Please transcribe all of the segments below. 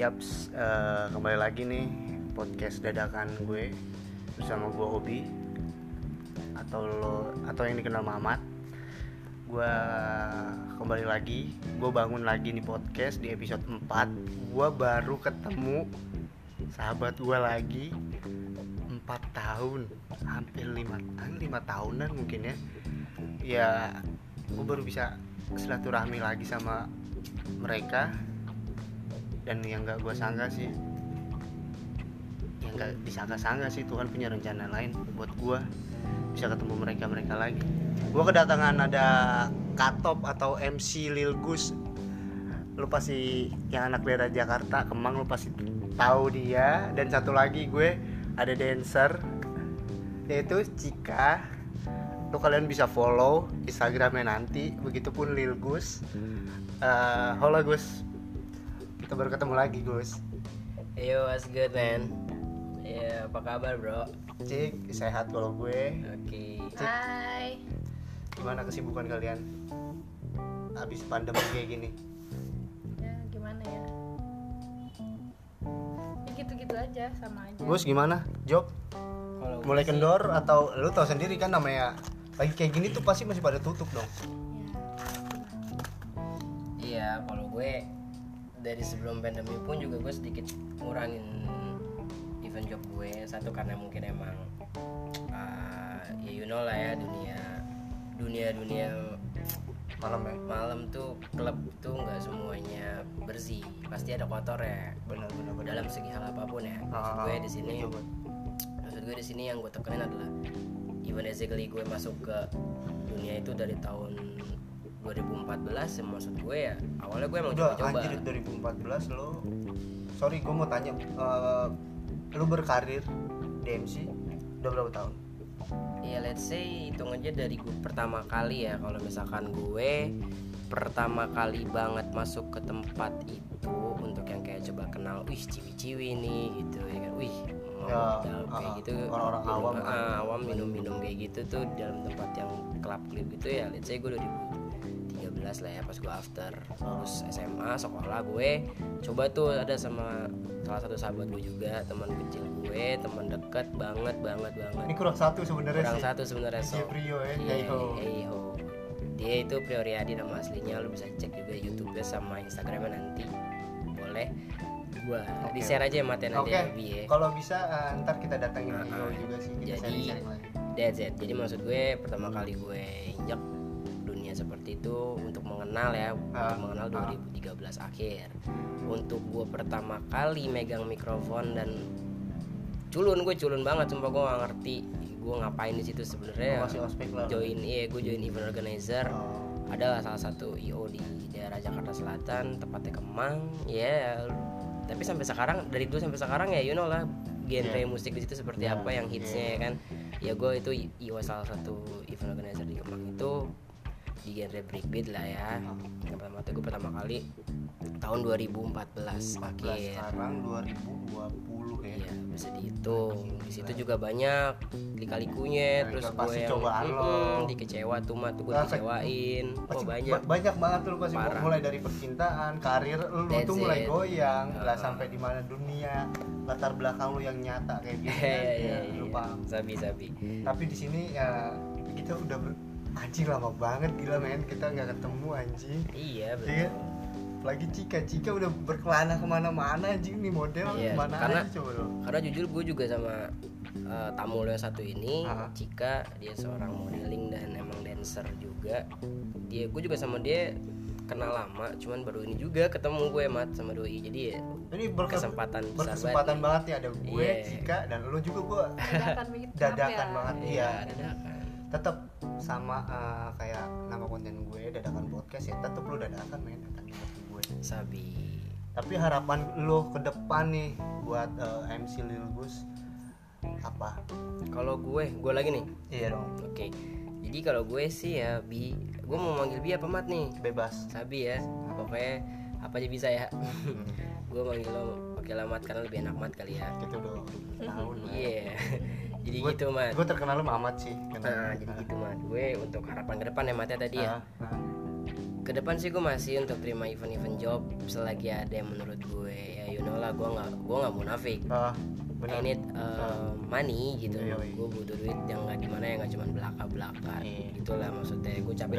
Yaps, eh, kembali lagi nih podcast dadakan gue bersama gue Obi atau lo atau yang dikenal Mamat. Gue kembali lagi, gue bangun lagi nih podcast di episode 4 Gue baru ketemu sahabat gue lagi 4 tahun, hampir 5 lima tahunan mungkin ya. Ya, gue baru bisa silaturahmi lagi sama mereka dan yang gak gue sangka sih yang gak disangka-sangka sih Tuhan punya rencana lain buat gue bisa ketemu mereka mereka lagi. Gue kedatangan ada Katop atau MC Lil Gus. Lu pasti yang anak daerah Jakarta Kemang lu pasti tahu dia. Dan satu lagi gue ada dancer yaitu Cika. Lu kalian bisa follow Instagramnya nanti. Begitupun Lil Gus. Uh, halo Gus kita baru ketemu lagi Gus Yo, what's good man? Ya, apa kabar bro? Cik sehat kalau gue Oke. Hai. gimana kesibukan kalian habis pandemi kayak gini Ya gimana ya? Ya gitu-gitu aja sama aja. Gus gimana job Kalau mulai gue sih- kendor atau lu tahu sendiri kan namanya lagi kayak gini tuh pasti masih pada tutup dong Iya, kalau gue dari sebelum pandemi pun juga gue sedikit ngurangin event job gue. Satu karena mungkin emang uh, ya you know lah ya dunia dunia dunia malam ya? malam tuh klub tuh nggak semuanya bersih. Pasti ada kotor ya benar benar. Dalam segi hal apa pun ya. Maksud Ah, gue di sini betul, betul. maksud gue di sini yang gue tekenin adalah even basically gue masuk ke dunia itu dari tahun 2014 ya maksud gue ya awalnya gue emang udah coba-coba. anjir 2014 lo sorry gue mau tanya eh, lu berkarir di MC udah berapa tahun? Ya let's say hitung aja dari gue pertama kali ya kalau misalkan gue pertama kali banget masuk ke tempat itu untuk yang kayak coba kenal wih ciwi-ciwi nih gitu ya kan. Wih mau Ya, modal kayak ah, gitu orang-orang minum- awam kan. awam minum-minum kayak gitu tuh dalam tempat yang klub klub gitu ya let's say gue 2013 lah ya pas gue after lulus SMA sekolah gue coba tuh ada sama salah satu sahabat gue juga teman kecil gue teman deket banget banget banget ini kurang satu sebenarnya kurang sih satu sebenarnya so Prio ya Iya, hey ho hey ho. dia itu Prioriadi nama aslinya lu bisa cek juga YouTube sama Instagramnya nanti boleh gua Oke. di share aja ya materi nanti Oke, ya ya. kalau bisa eh, ntar kita datangin Rio ah. juga sih kita Jadi- lagi. It. Jadi maksud gue pertama kali gue injak dunia seperti itu untuk mengenal ya, untuk mengenal ah. 2013 akhir. Untuk gue pertama kali megang mikrofon dan culun gue culun banget, sumpah gue gak ngerti gue ngapain di situ sebenarnya. Join, iya gue join event organizer. Oh, adalah salah satu IO di daerah Jakarta Selatan tepatnya Kemang ya tapi sampai sekarang dari dulu sampai sekarang ya you know lah genre Yeah. musik di situ seperti Yeah, apa yang hitsnya ya kan ya gue itu IO salah satu event organizer di Kemang itu di genre breakbeat lah ya yang pertama itu gue pertama kali tahun 2014 akhir sekarang 2020 ya Iya bisa dihitung di situ juga banyak lika-likunya Nah, terus gue pasti yang cobaan lo. Mm-mm, dikecewa tuh mah tuh gue Nah, dikecewain oh banyak ba- banyak banget tuh pasti Parah. mulai dari percintaan, karir lu That's tuh mulai it. goyang, nggak sampai di mana dunia, latar belakang lu yang nyata kayak gitu ya, iya. lu paham. Sabi sabi. Tapi di sini ya kita udah. Anjing lama banget gila men kita nggak ketemu anjing. Iya Iya. betul. Lagi Cika, Cika udah berkelana ke mana-mana anjing nih model Iya, mana karena- aja coba lo. Karena jujur gue juga sama eh, tamu lo yang satu ini, Ah. Cika, dia seorang modeling dan emang dancer juga. Dia gue juga sama dia kenal lama, cuman baru ini juga ketemu gue mat sama doi. Jadi ya Ini berke- kesempatan berkesempatan banget. ya ada gue, Iya. Cika dan lu juga gua Dadakan begitu. dadakan ya? banget nih. iya. Iya, dadakan. tetap sama eh, kayak nama konten gue dadakan podcast ya tetap lu dadakan datangin ke gue Sabi. tapi harapan lu ke depan nih buat eh, MC Lil Gus apa Kalau gue, gue lagi nih. iya dong Oke. Jadi kalau gue sih ya bi, gue mau manggil bi apa mat nih? bebas Sabi ya. Pokoknya apa aja bisa ya. gue manggil lo pakai lamat karena lebih enak mat kali ya. kita udah tahun Iya. Jadi Gue- gitu mat. gue terkenal lu Mamat sih Nah, jadi gitu mat. Gue untuk harapan ke depan ya matnya tadi ya. Ah, ah. ke depan sih gue masih untuk terima event-event job selagi ada yang menurut gue ya you know lah gue nggak gue nggak munafik ah I benar need uh, money gitu Iya, iya. gue butuh duit yang nggak gimana yang nggak cuma belaka belaka Iya. gitulah maksudnya gue capek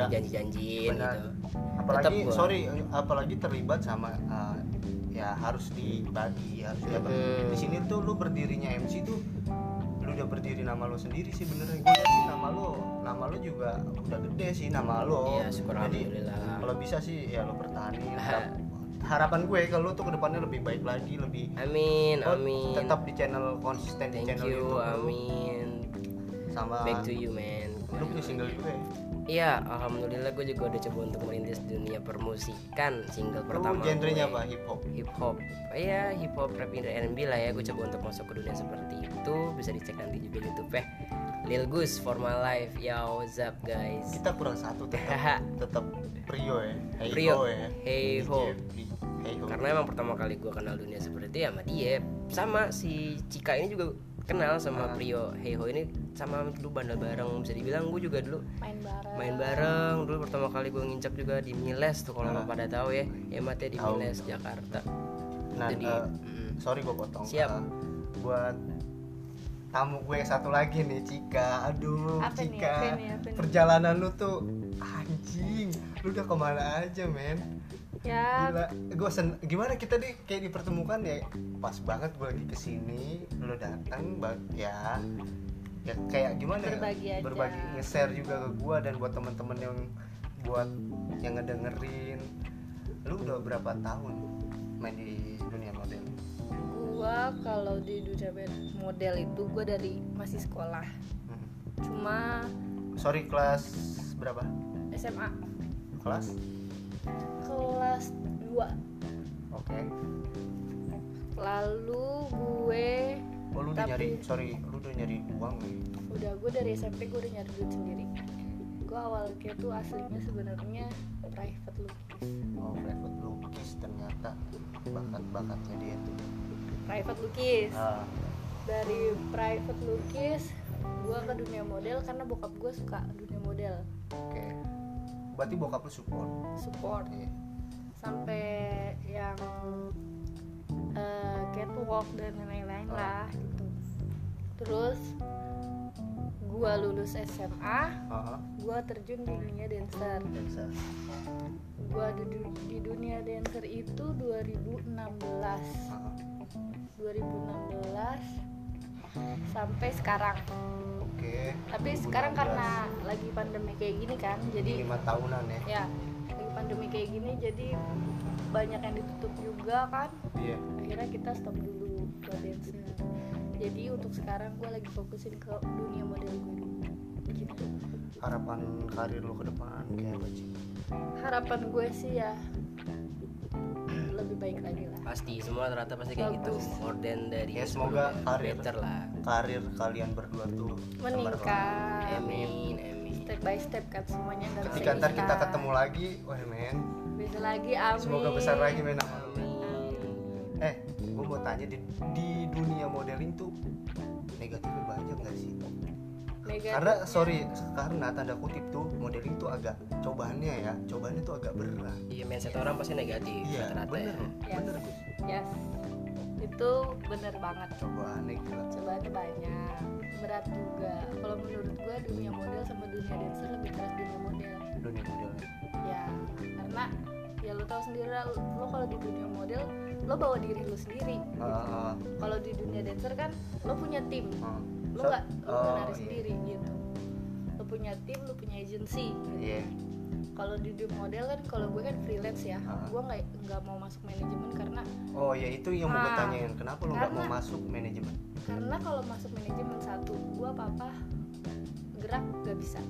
Benar. gitu apalagi Tetap gua- sorry apalagi terlibat sama uh, ya harus dibagi harus dapat Hmm. di sini tuh lu berdirinya MC tuh udah berdiri nama lu sendiri sih benernya. Gue sih nama lu nama lu juga udah gede sih nama lu Iya, syukur jadi kalau bisa sih ya lu pertahanin Harap- harapan gue kalau lu tuh ke depannya lebih baik lagi lebih amin Oh, amin. tetap di channel konsisten di channel you YouTube amin. Sama back to you man. Lu punya single juga ya Iya, alhamdulillah gue juga udah coba untuk merintis dunia permusikan single lu pertama genrenya gue. apa hip hop Hip hop, iya hip hop, rap, R&B lah ya. Gue coba untuk masuk ke dunia seperti itu. Bisa dicek nanti juga di YouTube ya. Lil Gus for my life, yo what's up guys? kita kurang satu tetap tetap Prio ya hey Prio. ho ya Hey ho. Hey ho Karena emang pertama kali gue kenal dunia seperti itu ya sama dia. Sama si Cika ini juga kenal sama Ah. Prio Hey ho ini sama dulu bandel bareng bisa dibilang gue juga dulu main bareng. main bareng. Dulu pertama kali gue ngincap juga di Miles tuh kalau Ah. nggak pada tahu ya. Ematnya di Tahu. Miles Jakarta. Nah Jadi, eh, mm. sorry gue potong Siap. Eh, buat tamu gue yang satu lagi nih Cika. Aduh Apa nih, Cika. apa nih, apa nih? perjalanan lu tuh anjing. Lu udah ke mana aja men? Ya. Gila, gue sen gimana kita nih kayak dipertemukan ya? Pas banget gue lagi ke sini lu datang ya ya kayak gimana ya? Berbagi aja. berbagi nge-share juga ke gue dan buat teman-teman yang buat yang ngedengerin. Lu udah berapa tahun main di dunia model? Gua kalau di dunia model itu gua dari masih sekolah. Hmm. cuma sorry kelas berapa? SMA kelas? Kelas 2 oke. Lalu gue oh lu udah Tapi- nyari sorry lu udah nyari uang nih udah gue dari SMP gue udah nyari duit sendiri. Gue awalnya tuh aslinya sebenarnya private lukis. Oh private lukis ternyata. Bakat-bakatnya dia tuh. Private lukis. Ah. Dari private lukis gue ke dunia model karena bokap gue suka dunia model. Oke. Berarti bokap lu support? Support. Iya. sampai yang eh, catwalk dan lain-lain Oh. lah gitu terus gue lulus SMA Ah, gue terjun di dunia dancer dancer. gue di, di dunia dancer itu 2016 Ah, 2016 sampai sekarang Oke. tapi sekarang karena lagi pandemi kayak gini kan jadi lima tahunan ya. ya lagi pandemi kayak gini jadi banyak yang ditutup juga kan. Iya. akhirnya kita stop dulu buat dancer jadi untuk sekarang gue lagi fokusin ke dunia model gue dulu. Gitu. Harapan karir lu ke depan kayak apa sih? harapan gue sih ya lebih baik lagi lah. Pasti semua rata pasti kayak gitu. More than dari Ya, semoga sebelumnya. karir- better lah. Karir kalian berdua tuh meningkat. Amin amin. Step by step kan semuanya Ketika ntar kita ketemu lagi, wah men, bisa lagi amin semoga besar lagi men. Eh, gue mau tanya di, di dunia modeling tuh negatifnya banyak gak sih? Negatifnya- Karena sorry, karena tanda kutip tuh modeling tuh agak cobaannya ya, cobaannya tuh agak berat. iya mindset orang pasti negatif Iya, rata-rata bener, ya. Yes. bener Gus. yes itu bener banget Cobaannya gila. cobaannya banyak berat juga kalau menurut gue dunia model sama dunia dancer lebih berat dunia model Dunia modelnya. ya karena ya lo tau sendiri lah, lo kalau di dunia model lo bawa diri lo sendiri Ah, kalau di dunia dancer kan lo punya tim ah. lo So- nggak lo oh, nggak nari iya. sendiri gitu lo punya tim lo punya agency gitu. Iya. Kalau di dunia model kan kalau gue kan freelance ya gue nggak nggak mau masuk manajemen karena Oh ya itu yang mau gue tanyain. Kenapa lo nggak mau masuk manajemen? karena kalau masuk manajemen satu gue apa apa gerak gak bisa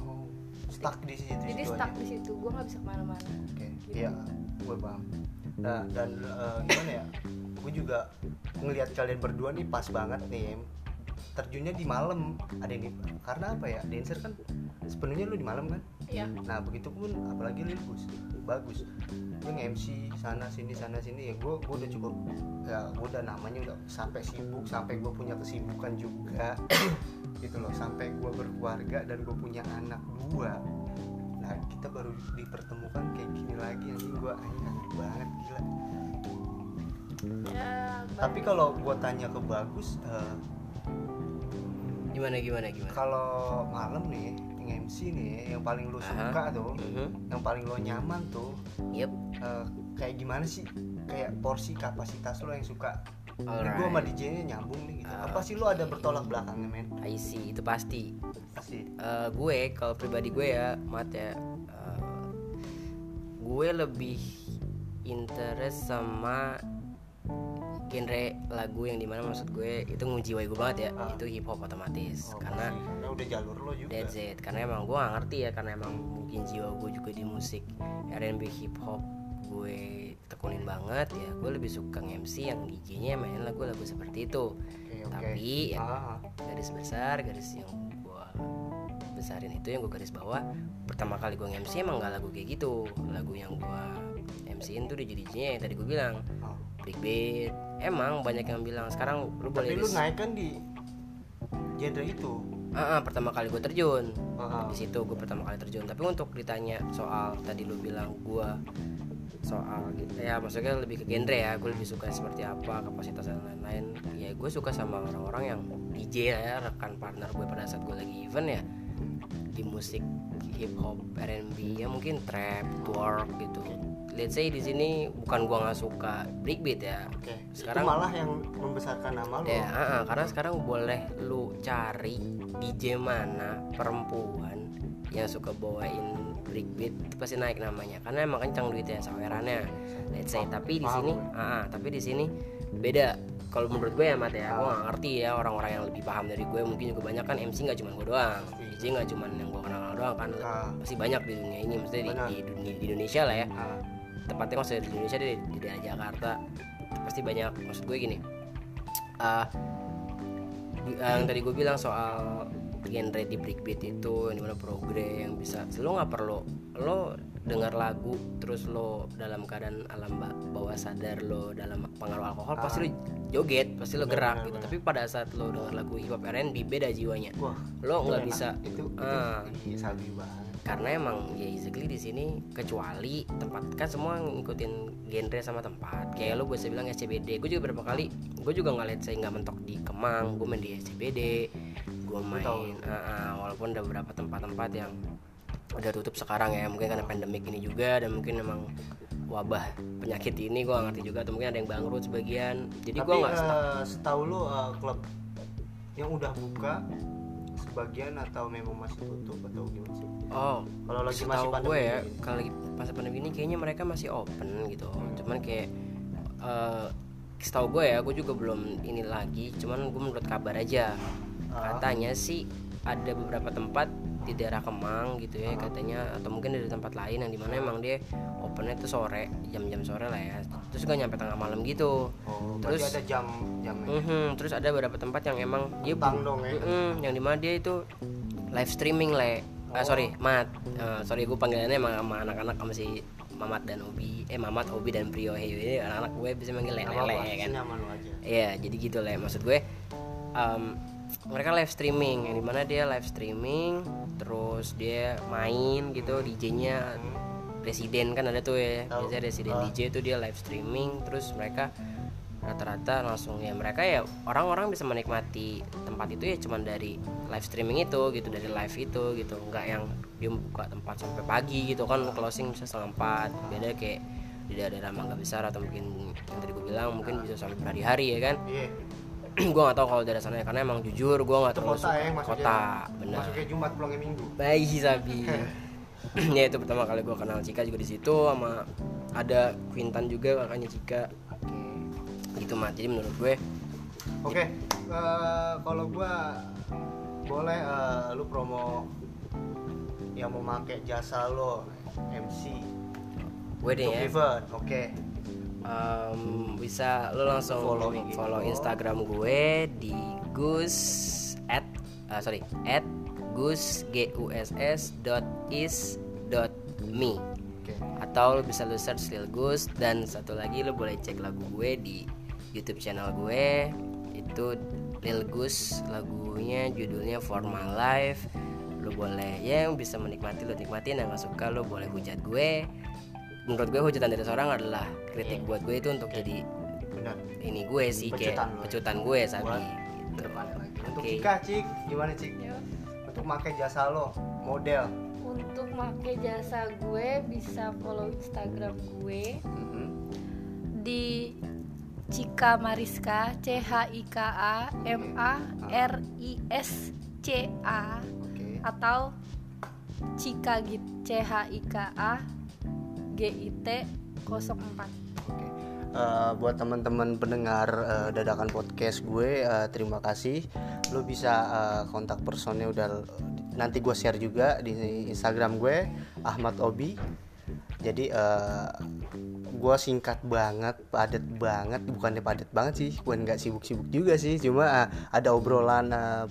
Oh, stuck di situ. jadi situ stuck aja. di situ gue nggak bisa ke mana-mana Oke. Gitu. Iya, gue paham. Nah dan eh, gimana ya? Gue juga ngelihat kalian berdua nih pas banget nih. Terjunnya di malam. Ada yang di karena apa ya? Dancer kan sepenuhnya lu di malam kan? Iya. Nah begitu pun apalagi Lilbus bagus. Gue nge-MC sana sini sana sini. Ya gue gue udah cukup ya gue udah namanya udah sampai sibuk sampai gue punya kesibukan juga. Gitu loh. Sampai gue berkeluarga dan gue punya anak dua. Nah kita baru dipertemukan kayak gini lagi. Anjing gue kangen banget gila. Ya tapi kalau gue tanya ke bagus eh, gimana gimana gimana? kalau malam nih yang MC nih yang paling lu Aha. suka tuh Mhm. yang paling lo nyaman tuh Yep. eh, kayak gimana sih kayak porsi kapasitas lo yang suka ini gue sama DJ nya nyambung nih gitu. apa sih lo ada bertolak belakangnya men I see itu pasti pasti Eh, gue kalau pribadi gue ya mat ya eh, gue lebih interest sama genre lagu yang di mana maksud gue itu ngejiwai gue banget ya Ah. itu hip hop otomatis Oh, karena karena udah jalur lo juga that's it karena emang gue gak ngerti ya karena emang mungkin jiwa gue juga di musik R&B hip hop gue tekunin banget ya gue lebih suka MC yang DJ-nya mainin lagu-lagu seperti itu oke. tapi ya Ah, ah. garis besar garis yang gua besarin itu yang gue garis bawah pertama kali gue MC emang gak lagu kayak gitu lagu yang gua MC-in tuh di DJ-nya yang tadi gue bilang Ah. Break beat emang banyak yang bilang sekarang lu boleh tapi lu naik kan di genre itu. Ah, ah, pertama kali gue terjun. Ah, ah. di situ gue pertama kali terjun. Tapi untuk ditanya soal tadi lu bilang gua soal gitu ya maksudnya lebih ke genre ya gue lebih suka seperti apa kapasitas dan lain-lain. Ya gue suka sama orang-orang yang DJ ya rekan partner gue pada saat gue lagi event ya. Di musik hip hop R&B ya mungkin trap twerk gitu. Let's say di sini bukan gua nggak suka breakbeat ya. Oke sekarang itu malah yang membesarkan nama lo. Ya, ah, karena sekarang boleh lu cari DJ mana perempuan yang suka bawain breakbeat itu pasti naik namanya. Karena emang kencang duitnya sawerannya. Let's say tapi di sini ah, ah, tapi di sini beda. Kalau menurut gue ya mat ya gue gak ngerti ya orang-orang yang lebih paham dari gue. Mungkin juga banyak kan MC nggak cuma gue doang DJ nggak cuma yang gue kenal doang kan. Ah. pasti banyak di dunia ini maksudnya di, di, di Indonesia lah ya. Ah, tepatnya maksudnya di Indonesia di, di daerah Jakarta pasti banyak. Maksud gue gini ah, yang tadi gue bilang soal genre di breakbeat itu yang di mana progre yang bisa lo nggak perlu lo dengar lagu terus lo dalam keadaan alam ba- bawah sadar lo dalam pengaruh alkohol pasti lo joget pasti lo gerak benar, gitu. benar. tapi pada saat lo dengar lagu hip hop R&B beda jiwanya. Wah lo nggak bisa itu itu ah. iya, sabi banget. Karena emang ya exactly di sini kecuali tempat kan semua ngikutin genre sama tempat. Kayak lu bisa bilang SCBD gue juga beberapa kali gue juga nggak lihat saya nggak mentok di Kemang gue main di SCBD gue main ah, ah, walaupun ada beberapa tempat-tempat yang udah tutup sekarang ya. Mungkin karena pandemik ini juga dan mungkin emang wabah penyakit ini gue ngerti juga atau mungkin ada yang bangkrut sebagian. Jadi gue nggak eh, setahu lo eh, klub yang udah buka sebagian atau memang masih tutup atau gimana sih? Oh kalau lagi masih pandemi gue ya kalau lagi pas pandemi ini kayaknya mereka masih open gitu. Cuman kayak eh setahu gue ya gue juga belum ini lagi. Cuman gue menurut kabar aja. Ah. katanya sih ada beberapa tempat di daerah Kemang gitu ya katanya. Atau mungkin dari tempat lain yang di mana emang dia opennya tuh sore jam-jam sore lah ya. Terus gak nyampe tengah malam gitu. Oh terus ada jam jamnya Mhm, terus ada beberapa tempat yang emang dia bu- dong ya. Mhm, yang di mana dia itu live streaming le. Ah, sorry mat. Eh, sorry gue panggilannya emang sama anak-anak sama si Mamat dan Obi. Eh Mamat Obi dan Prio Hey ini anak-anak gue bisa manggil lele ya kan? Iya jadi gitu le maksud gue. Em, mereka live streaming yang di mana dia live streaming terus dia main gitu DJ-nya residen kan ada tuh ya. Biasanya residen Ah. DJ tuh dia live streaming terus mereka rata-rata langsung ya mereka ya orang-orang bisa menikmati tempat itu ya cuman dari live streaming itu gitu dari live itu gitu. Nggak yang dia buka tempat sampai pagi gitu kan closing bisa setengah empat. Beda kayak di daerah Mangga Besar atau mungkin yang tadi gue bilang mungkin bisa sampai berhari-hari ya kan. Iya gue nggak tahu kalau daerah sana ya, karena emang jujur gue itu terlalu kota suka ya kota benar. masuknya Jumat pulangnya Minggu. Baik sabi ya itu pertama kali gue kenal Cika juga di situ sama ada Quintan juga kakaknya Cika. Gitu mah jadi menurut gue oke eh, kalau gua boleh eh, lu promo yang memakai jasa lo MC gue deh untuk ya? event oke em, bisa lo langsung Follow follow, lo. Instagram gue di gus at ah, sorry at gus g u s s dot is dot me. Oke. Atau lo bisa lo search Lil Gus dan satu lagi lo boleh cek lagu gue di YouTube channel gue. Itu Lil Gus lagunya judulnya For My Life. Lu boleh ya yang bisa menikmati lu nikmatin yang gak suka lu boleh hujat gue menurut gue hujatan dari seorang adalah kritik buat gue itu untuk jadi benar ini gue sih kayak Pecutan lu. pecutan gue Buat gitu. Lagi. untuk Oke. Cika cik gimana cik Ya. untuk pakai jasa lo model untuk make jasa gue bisa follow instagram gue Mhm. di Cika Mariska C H I K A M A R I S C A oke atau Cika Git C H I K A G I T 04 Oke. Eh, buat teman-teman pendengar eh, dadakan podcast gue eh, terima kasih. Lo bisa eh, kontak personnya udah nanti gue share juga di Instagram gue Ahmad Obi. Jadi eh, gue singkat banget padat banget bukannya padat banget sih bukan nggak sibuk-sibuk juga sih cuma eh, ada obrolan eh,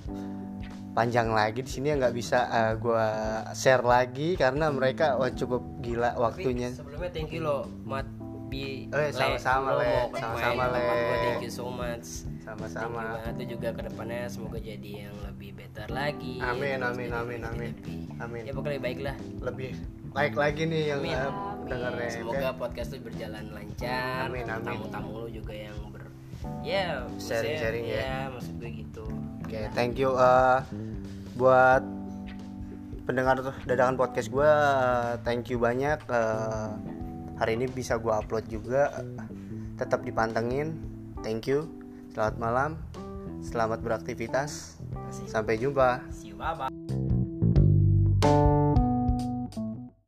panjang lagi di sini yang nggak bisa eh, gue share lagi karena mereka wah, cukup gila waktunya Tapi sebelumnya thank you lo mat bi Eh, sama-sama, lo Le. Sama-sama, Le. thank you so much sama-sama tuh juga ke depannya semoga jadi yang lebih better lagi Amin, amin, amin, amin. Amin. ya pokoknya baik lah lebih baik lagi nih yang Amin. eh, dengarnya semoga podcast tuh berjalan lancar Amin, amin. tamu-tamu lu juga yang ber ya maksudnya- Sharing-sharing ya. ya maksud gue gitu oke thank you eh, buat pendengar dadakan podcast gue eh, thank you banyak eh, hari ini bisa gue upload juga tetap dipantengin thank you selamat malam selamat beraktivitas sampai jumpa. See you bye bye